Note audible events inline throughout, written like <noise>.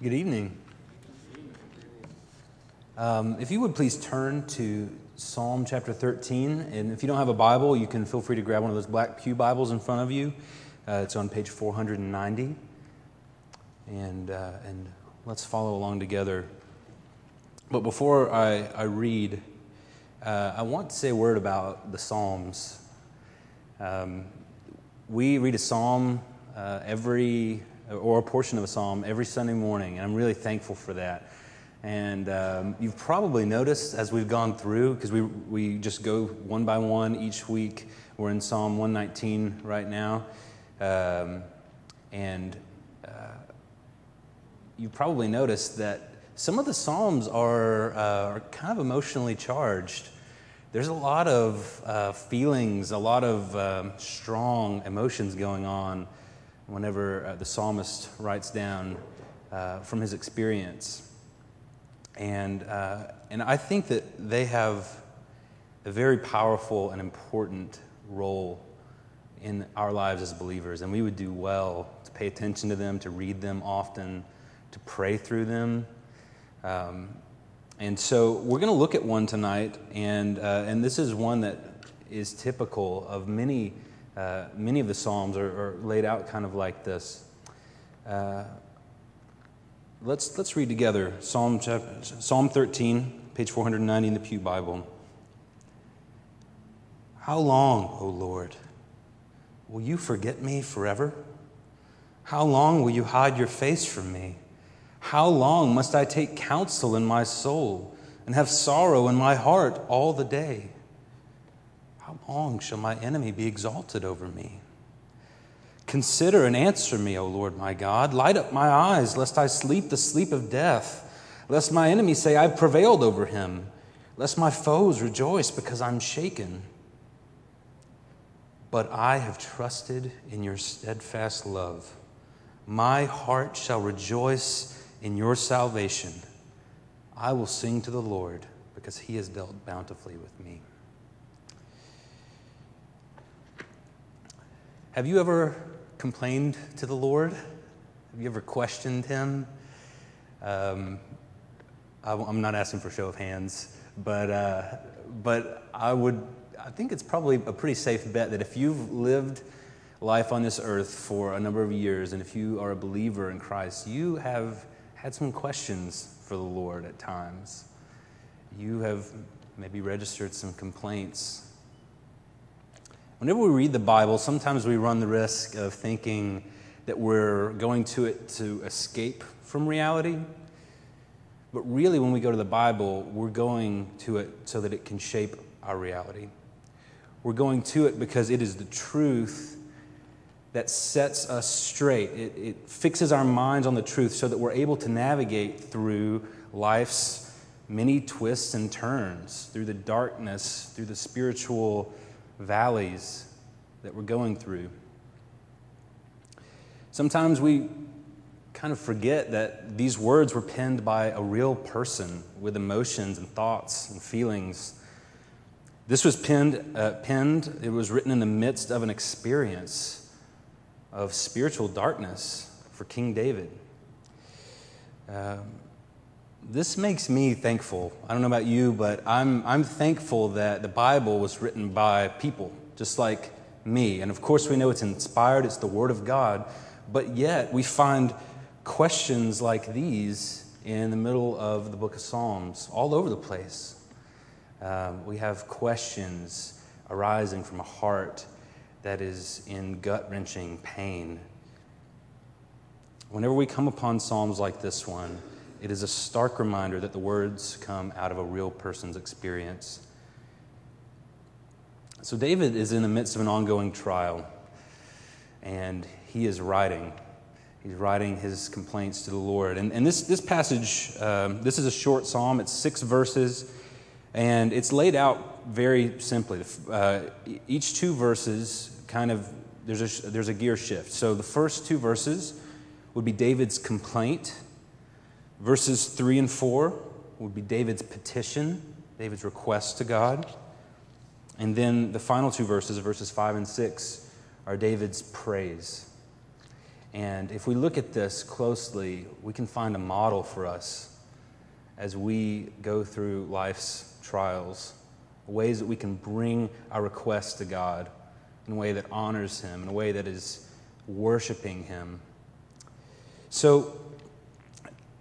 Good evening. Um, if you would please turn to Psalm chapter 13, and if you don't have a Bible, you can feel free to grab one of those black Pew Bibles in front of you. Uh, it's on page 490. And, uh, and let's follow along together. But before I, I read, uh, I want to say a word about the Psalms. Um, we read a psalm uh, every or a portion of a psalm every Sunday morning, and I'm really thankful for that. And um, you've probably noticed as we've gone through, because we, we just go one by one each week. We're in Psalm 119 right now. Um, and uh, you've probably noticed that some of the Psalms are, uh, are kind of emotionally charged. There's a lot of uh, feelings, a lot of um, strong emotions going on whenever uh, the psalmist writes down uh, from his experience. And, uh, and I think that they have a very powerful and important role in our lives as believers. And we would do well to pay attention to them, to read them often, to pray through them. Um, and so we're going to look at one tonight, and, uh, and this is one that is typical of many uh, many of the Psalms are, are, laid out kind of like this. Uh, let's, let's read together Psalm, chapter, Psalm 13, page 490 in the Pew Bible. How long, O Lord, will you forget me forever? How long will you hide your face from me? How long must I take counsel in my soul and have sorrow in my heart all the day? How long shall my enemy be exalted over me? Consider and answer me, O Lord my God. Light up my eyes, lest I sleep the sleep of death, lest my enemy say, I've prevailed over him, lest my foes rejoice because I'm shaken. But I have trusted in your steadfast love. My heart shall rejoice in your salvation. I will sing to the Lord because he has dealt bountifully with me. Have you ever complained to the Lord? Have you ever questioned Him? Um, I'm not asking for show of hands, but, uh, but I would, I think it's probably a pretty safe bet that if you've lived life on this earth for a number of years and if you are a believer in Christ, you have had some questions for the Lord at times. You have maybe registered some complaints Whenever we read the Bible, sometimes we run the risk of thinking that we're going to it to escape from reality. But really, when we go to the Bible, we're going to it so that it can shape our reality. We're going to it because it is the truth that sets us straight. It, it, fixes our minds on the truth so that we're able to navigate through life's many twists and turns, through the darkness, through the spiritual valleys that we're going through. Sometimes we kind of forget that these words were penned by a real person with emotions and thoughts and feelings. This was penned, uh, penned, it was written in the midst of an experience of spiritual darkness for King David. Um, this makes me thankful. I don't know about you, but I'm, I'm thankful that the Bible was written by people just like me. And of course, we know it's inspired, it's the Word of God, but yet we find questions like these in the middle of the book of Psalms, all over the place. Um, we have questions arising from a heart that is in gut wrenching pain. Whenever we come upon Psalms like this one, it is a stark reminder that the words come out of a real person's experience. So, David is in the midst of an ongoing trial, and he is writing. He's writing his complaints to the Lord. And, and this, this passage, um, this is a short psalm, it's six verses, and it's laid out very simply. Uh, each two verses kind of, there's a, there's a gear shift. So, the first two verses would be David's complaint Verses 3 and 4 would be David's petition, David's request to God. And then the final two verses, verses 5 and 6, are David's praise. And if we look at this closely, we can find a model for us as we go through life's trials, ways that we can bring our requests to God in a way that honors Him, in a way that is worshiping Him. So,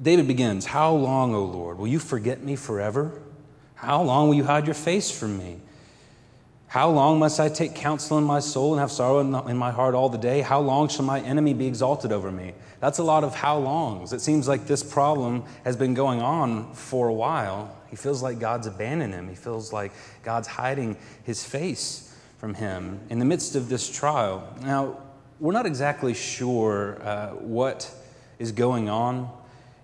David begins How long, O Lord, will you forget me forever? How long will you hide your face from me? How long must I take counsel in my soul and have sorrow in my heart all the day? How long shall my enemy be exalted over me? That's a lot of how longs. It seems like this problem has been going on for a while. He feels like God's abandoned him. He feels like God's hiding his face from him in the midst of this trial. Now, we're not exactly sure uh, what is going on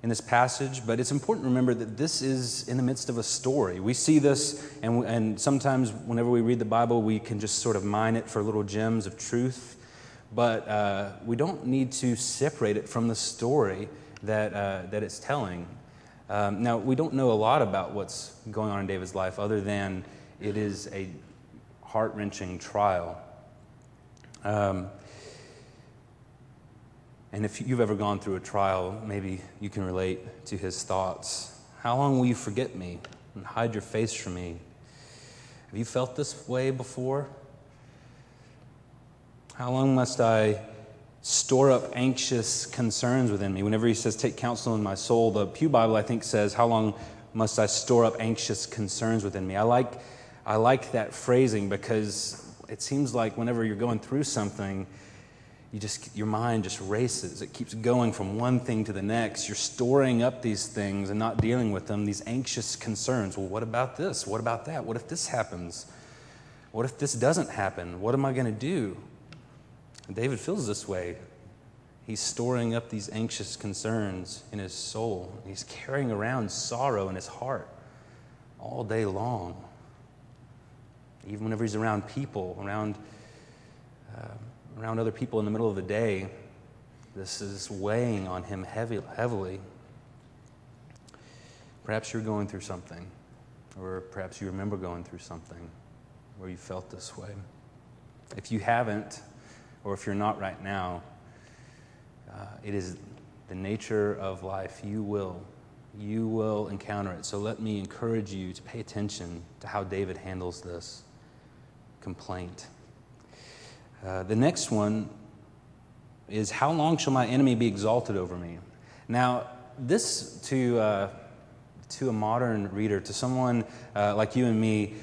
in this passage, but it's important to remember that this is in the midst of a story. We see this, and, and sometimes whenever we read the Bible, we can just sort of mine it for little gems of truth, but uh, we don't need to separate it from the story that, uh, that it's telling. Um, now, we don't know a lot about what's going on in David's life other than it is a heart wrenching trial. Um, and if you've ever gone through a trial, maybe you can relate to his thoughts. How long will you forget me and hide your face from me? Have you felt this way before? How long must I store up anxious concerns within me? Whenever he says, Take counsel in my soul, the Pew Bible, I think, says, How long must I store up anxious concerns within me? I like, I like that phrasing because it seems like whenever you're going through something, you just your mind just races. It keeps going from one thing to the next. You're storing up these things and not dealing with them these anxious concerns. Well what about this? What about that? What if this happens? What if this doesn't happen? What am i going to do? And david feels this way. He's storing up these anxious concerns in his soul. He's carrying around sorrow in his heart all day long. Even whenever he's around people around uh, around other people in the middle of the day, this is weighing on him heavy, heavily. Perhaps you're going through something, or perhaps you remember going through something where you felt this way. If you haven't, or if you're not right now, uh, it is the nature of life. You will. You will encounter it. So let me encourage you to pay attention to how David handles this complaint. Uh, the next one is How long shall my enemy be exalted over me? Now, this to, uh, to a modern reader, to someone uh, like you and me,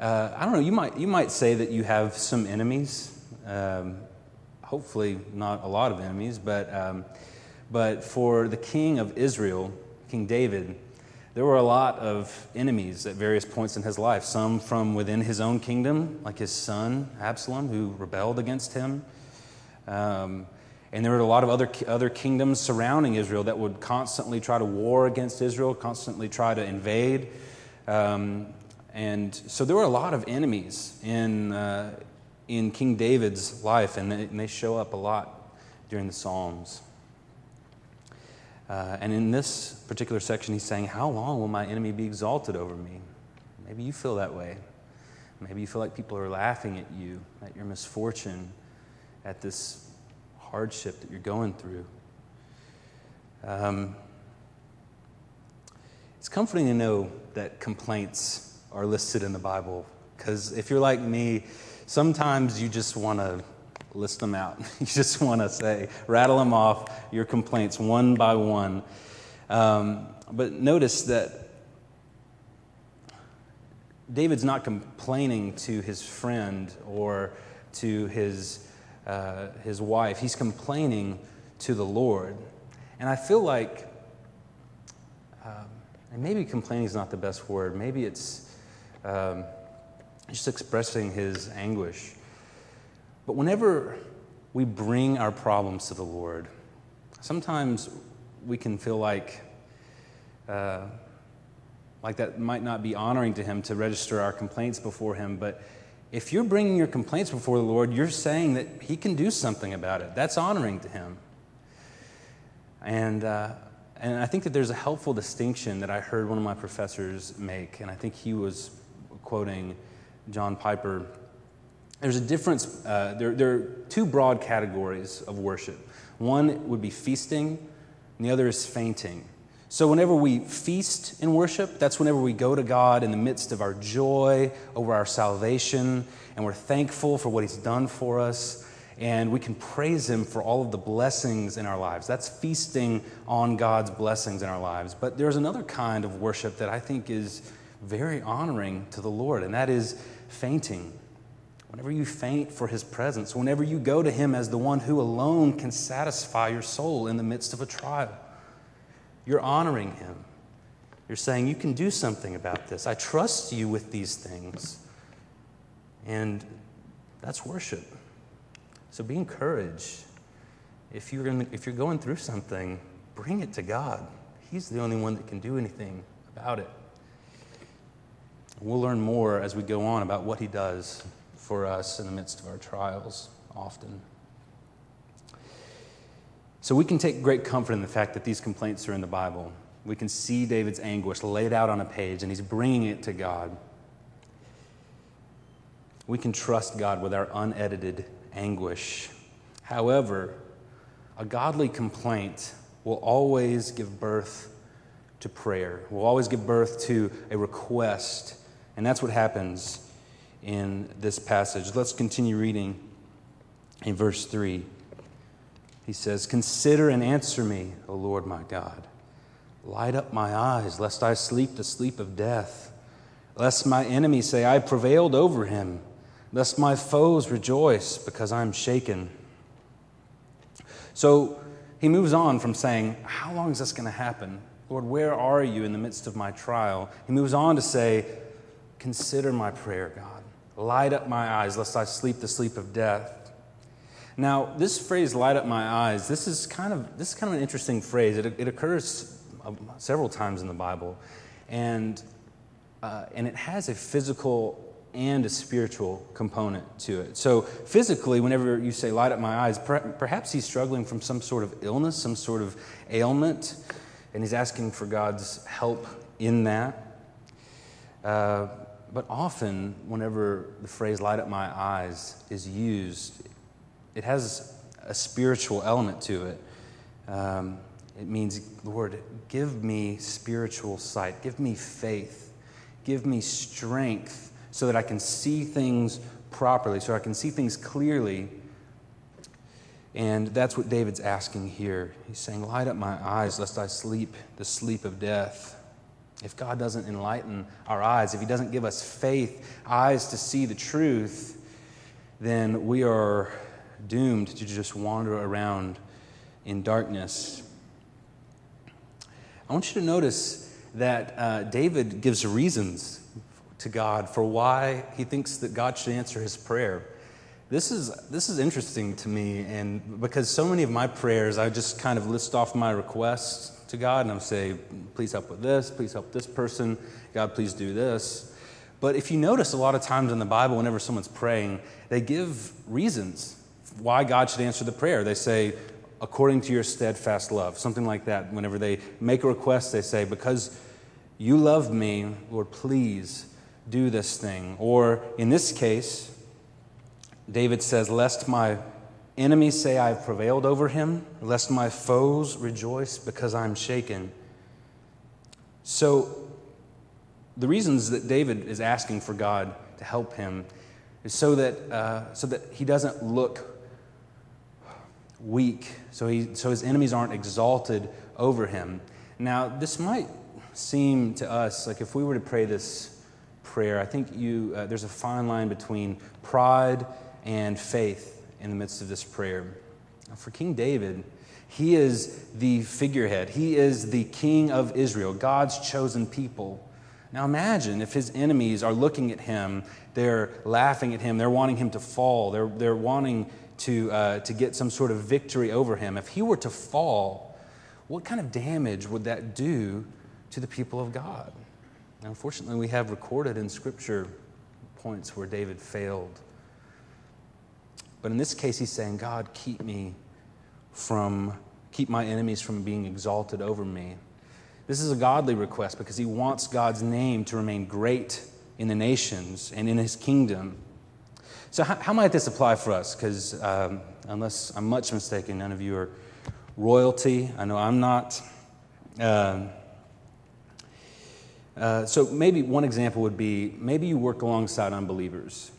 uh, I don't know, you might, you might say that you have some enemies. Um, hopefully, not a lot of enemies, but, um, but for the king of Israel, King David, there were a lot of enemies at various points in his life, some from within his own kingdom, like his son Absalom, who rebelled against him. Um, and there were a lot of other, other kingdoms surrounding Israel that would constantly try to war against Israel, constantly try to invade. Um, and so there were a lot of enemies in, uh, in King David's life, and they, and they show up a lot during the Psalms. Uh, and in this particular section, he's saying, How long will my enemy be exalted over me? Maybe you feel that way. Maybe you feel like people are laughing at you, at your misfortune, at this hardship that you're going through. Um, it's comforting to know that complaints are listed in the Bible because if you're like me, sometimes you just want to list them out. <laughs> you just want to say, rattle them off, your complaints one by one. Um, but notice that David's not complaining to his friend or to his, uh, his wife, he's complaining to the Lord. And I feel like, um, and maybe complaining is not the best word, maybe it's um, just expressing his anguish. But whenever we bring our problems to the Lord, sometimes we can feel like, uh, like that might not be honoring to Him to register our complaints before Him. But if you're bringing your complaints before the Lord, you're saying that He can do something about it. That's honoring to Him. And, uh, and I think that there's a helpful distinction that I heard one of my professors make, and I think he was quoting John Piper there's a difference. Uh, there, there are two broad categories of worship. One would be feasting, and the other is fainting. So, whenever we feast in worship, that's whenever we go to God in the midst of our joy over our salvation, and we're thankful for what He's done for us, and we can praise Him for all of the blessings in our lives. That's feasting on God's blessings in our lives. But there's another kind of worship that I think is very honoring to the Lord, and that is fainting. Whenever you faint for His presence, whenever you go to Him as the one who alone can satisfy your soul in the midst of a trial. You're honoring him. You're saying, You can do something about this. I trust you with these things. And that's worship. So be encouraged. If you're, in, if you're going through something, bring it to God. He's the only one that can do anything about it. We'll learn more as we go on about what He does for us in the midst of our trials often. So we can take great comfort in the fact that these complaints are in the Bible. We can see David's anguish laid out on a page, and he's bringing it to God. We can trust God with our unedited anguish. However, a godly complaint will always give birth to prayer, will always give birth to a request. And that's what happens in this passage. Let's continue reading in verse 3. He says, Consider and answer me, O Lord my God. Light up my eyes, lest I sleep the sleep of death, lest my enemies say, I prevailed over him, lest my foes rejoice because I'm shaken. So he moves on from saying, How long is this going to happen? Lord, where are you in the midst of my trial? He moves on to say, Consider my prayer, God. Light up my eyes, lest I sleep the sleep of death. Now, this phrase, light up my eyes, this is kind of, this is kind of an interesting phrase. It, it occurs uh, several times in the Bible. And, uh, and it has a physical and a spiritual component to it. So, physically, whenever you say light up my eyes, per, perhaps he's struggling from some sort of illness, some sort of ailment, and he's asking for God's help in that. Uh, but often, whenever the phrase light up my eyes is used, it has a spiritual element to it. Um, it means, Lord, give me spiritual sight, give me faith, give me strength so that I can see things properly, so I can see things clearly. And that's what David's asking here. He's saying, Light up my eyes, lest I sleep the sleep of death. If God doesn't enlighten our eyes, if He doesn't give us faith, eyes to see the truth, then we are doomed to just wander around in darkness. I want you to notice that uh, David gives reasons to God for why he thinks that God should answer his prayer. This is, this is interesting to me, and because so many of my prayers, I just kind of list off my requests to God and i'm say, please help with this, please help this person, God, please do this. But if you notice, a lot of times in the Bible, whenever someone's praying, they give reasons why God should answer the prayer. They say, according to your steadfast love, something like that. Whenever they make a request, they say, because you love me, Lord, please do this thing. Or in this case, David says, lest my enemies say I've prevailed over him, lest my foes rejoice because I'm shaken. So, the reasons that David is asking for God to help him is so that, uh, so that he doesn't look weak, so, he, so his enemies aren't exalted over him. Now, this might seem to us like if we were to pray this prayer, I think you, uh, there's a fine line between pride and faith in the midst of this prayer. For King David, he is the figurehead, he is the king of Israel, God's chosen people. Now imagine if his enemies are looking at him, they're laughing at him, they're wanting him to fall, they're, they're wanting to, uh, to get some sort of victory over him. If he were to fall, what kind of damage would that do to the people of God? Now, unfortunately, we have recorded in Scripture points where David failed. But in this case, he's saying, God, keep me from, keep my enemies from being exalted over me. This is a godly request because he wants God's name to remain great in the nations and in his kingdom. So, how, how might this apply for us? Because, um, unless I'm much mistaken, none of you are royalty. I know I'm not. Um, uh, so, maybe one example would be maybe you work alongside unbelievers.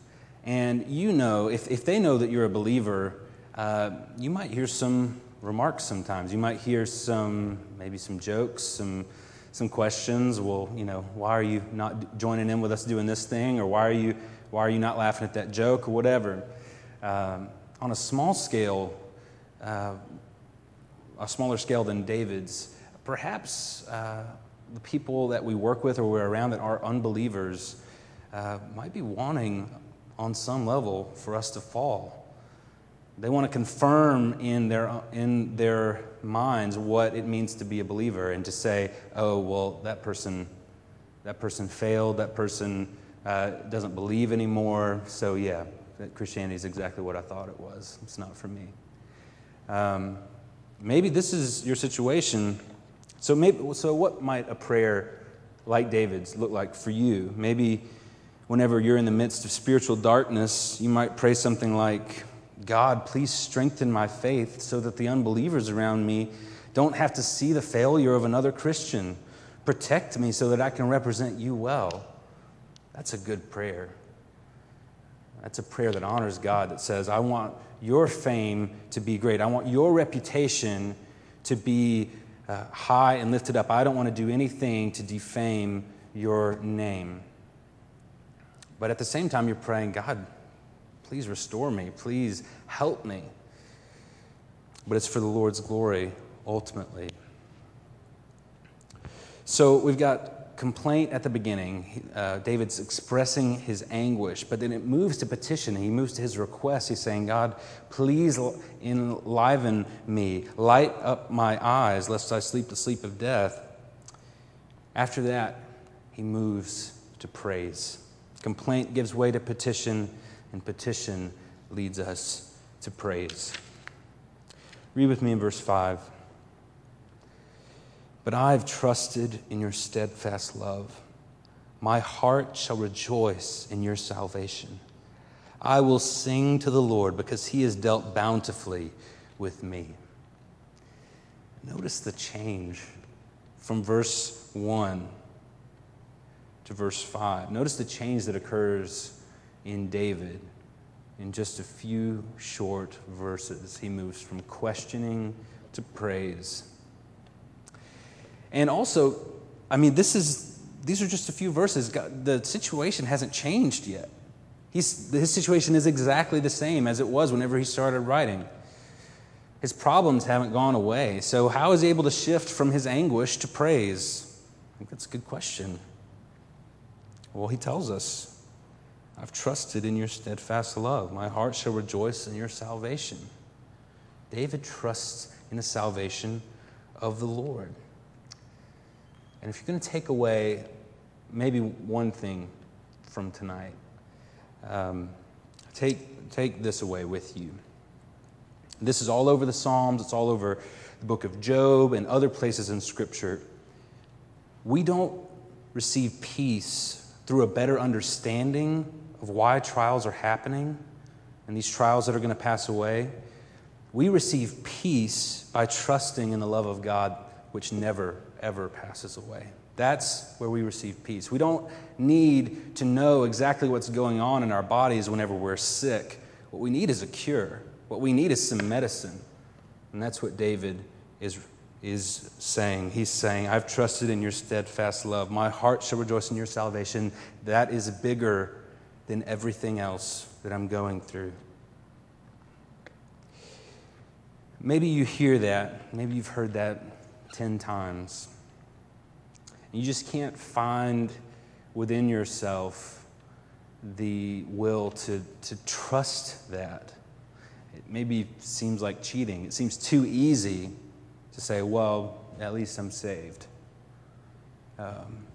And you know, if, if they know that you're a believer, uh, you might hear some remarks sometimes. You might hear some, maybe some jokes, some, some questions. Well, you know, why are you not joining in with us doing this thing? Or why are you, why are you not laughing at that joke? Or whatever. Um, on a small scale, uh, a smaller scale than David's, perhaps uh, the people that we work with or we're around that are unbelievers uh, might be wanting on some level for us to fall. They want to confirm in their, in their minds what it means to be a believer and to say, oh, well, that person, that person failed, that person uh, doesn't believe anymore. So, yeah, Christianity is exactly what I thought it was. It's not for me. Um, maybe this is your situation. So, maybe, so what might a prayer like David's look like for you? Maybe whenever you're in the midst of spiritual darkness, you might pray something like, God, please strengthen my faith so that the unbelievers around me don't have to see the failure of another Christian. Protect me so that I can represent you well. That's a good prayer. That's a prayer that honors God, that says, I want your fame to be great. I want your reputation to be uh, high and lifted up. I don't want to do anything to defame your name. But at the same time, you're praying, God, please restore me. Please help me. But it's for the Lord's glory ultimately. So we've got complaint at the beginning. Uh, David's expressing his anguish, but then it moves to petition. He moves to his request. He's saying, God, please enliven me, light up my eyes, lest I sleep the sleep of death. After that, he moves to praise. Complaint gives way to petition, and petition leads us to praise. Read with me in verse 5. But I've trusted in your steadfast love. My heart shall rejoice in your salvation. I will sing to the Lord because he has dealt bountifully with me. Notice the change from verse 1 to verse 5. Notice the change that occurs in David in just a few short verses. He moves from questioning to praise. And also, I mean, this is, these are just a few verses. The situation hasn't changed yet. He's, his situation is exactly the same as it was whenever he started writing. His problems haven't gone away. So, how is he able to shift from his anguish to praise? I think that's a good question. Well, he tells us, I've trusted in your steadfast love. My heart shall rejoice in your salvation. David trusts in the salvation of the Lord. And if you're going to take away maybe one thing from tonight, um, take, take this away with you. This is all over the Psalms, it's all over the book of Job and other places in Scripture. We don't receive peace through a better understanding of why trials are happening and these trials that are going to pass away, we receive peace by trusting in the love of God, which never, ever passes away. That's where we receive peace. We don't need to know exactly what's going on in our bodies whenever we're sick. What we need is a cure. What we need is some medicine. And that's what David is is saying. He's saying, I've trusted in your steadfast love. My heart shall rejoice in your salvation. That is bigger than everything else that I'm going through. Maybe you hear that. Maybe you've heard that 10 times. You just can't find within yourself the will to, to trust that. It maybe seems like cheating. It seems too easy say, well, at least I'm saved. Um,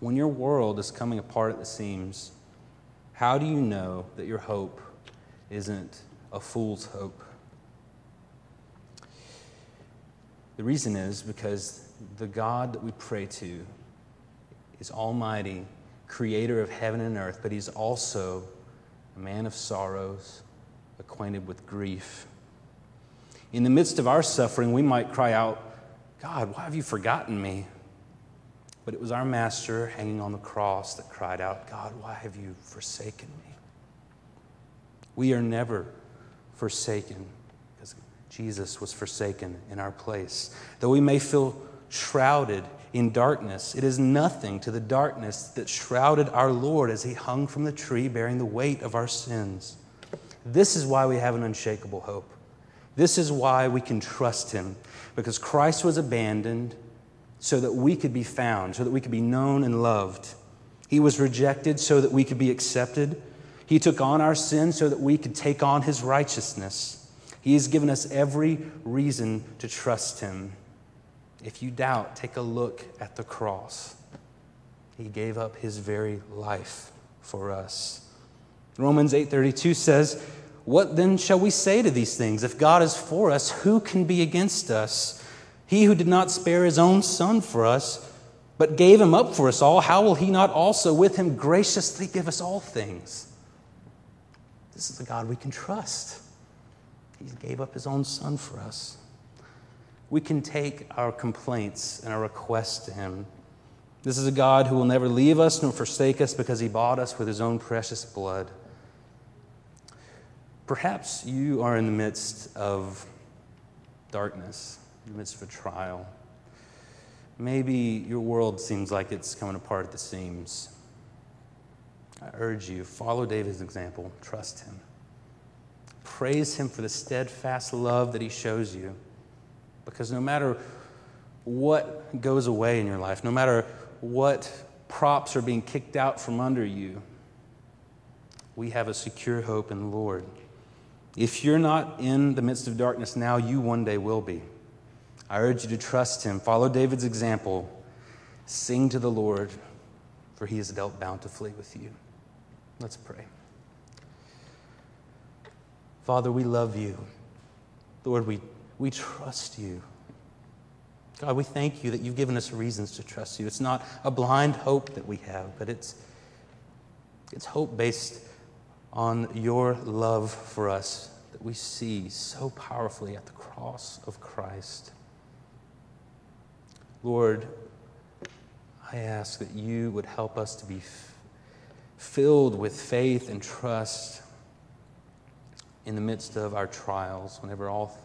when your world is coming apart at the seams, how do you know that your hope isn't a fool's hope? The reason is because the God that we pray to is Almighty, creator of heaven and earth, but He's also a man of sorrows, acquainted with grief. In the midst of our suffering, we might cry out, God, why have you forgotten me? But it was our Master hanging on the cross that cried out, God, why have you forsaken me? We are never forsaken because Jesus was forsaken in our place. Though we may feel shrouded in darkness, it is nothing to the darkness that shrouded our Lord as he hung from the tree bearing the weight of our sins. This is why we have an unshakable hope. This is why we can trust him, because Christ was abandoned so that we could be found, so that we could be known and loved. He was rejected so that we could be accepted. He took on our sin so that we could take on his righteousness. He has given us every reason to trust him. If you doubt, take a look at the cross. He gave up his very life for us. Romans 8:32 says, "What then shall we say to these things? If God is for us, who can be against us? He who did not spare his own son for us, but gave him up for us all, how will he not also with him graciously give us all things?" This is the God we can trust. He gave up his own son for us we can take our complaints and our requests to Him. This is a God who will never leave us nor forsake us because He bought us with His own precious blood. Perhaps you are in the midst of darkness, in the midst of a trial. Maybe your world seems like it's coming apart at the seams. I urge you, follow David's example, trust him. Praise him for the steadfast love that he shows you. Because no matter what goes away in your life, no matter what props are being kicked out from under you, we have a secure hope in the Lord. If you're not in the midst of darkness now, you one day will be. I urge you to trust Him. Follow David's example. Sing to the Lord, for He has dealt bountifully with you. Let's pray. Father, we love you. Lord, we we trust you. God, we thank you that you've given us reasons to trust you. It's not a blind hope that we have, but it's, it's hope based on your love for us that we see so powerfully at the cross of Christ. Lord, I ask that you would help us to be f- filled with faith and trust in the midst of our trials, whenever all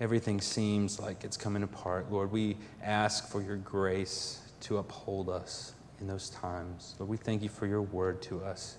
everything seems like it's coming apart, Lord, we ask for your grace to uphold us in those times. Lord, we thank you for your word to us.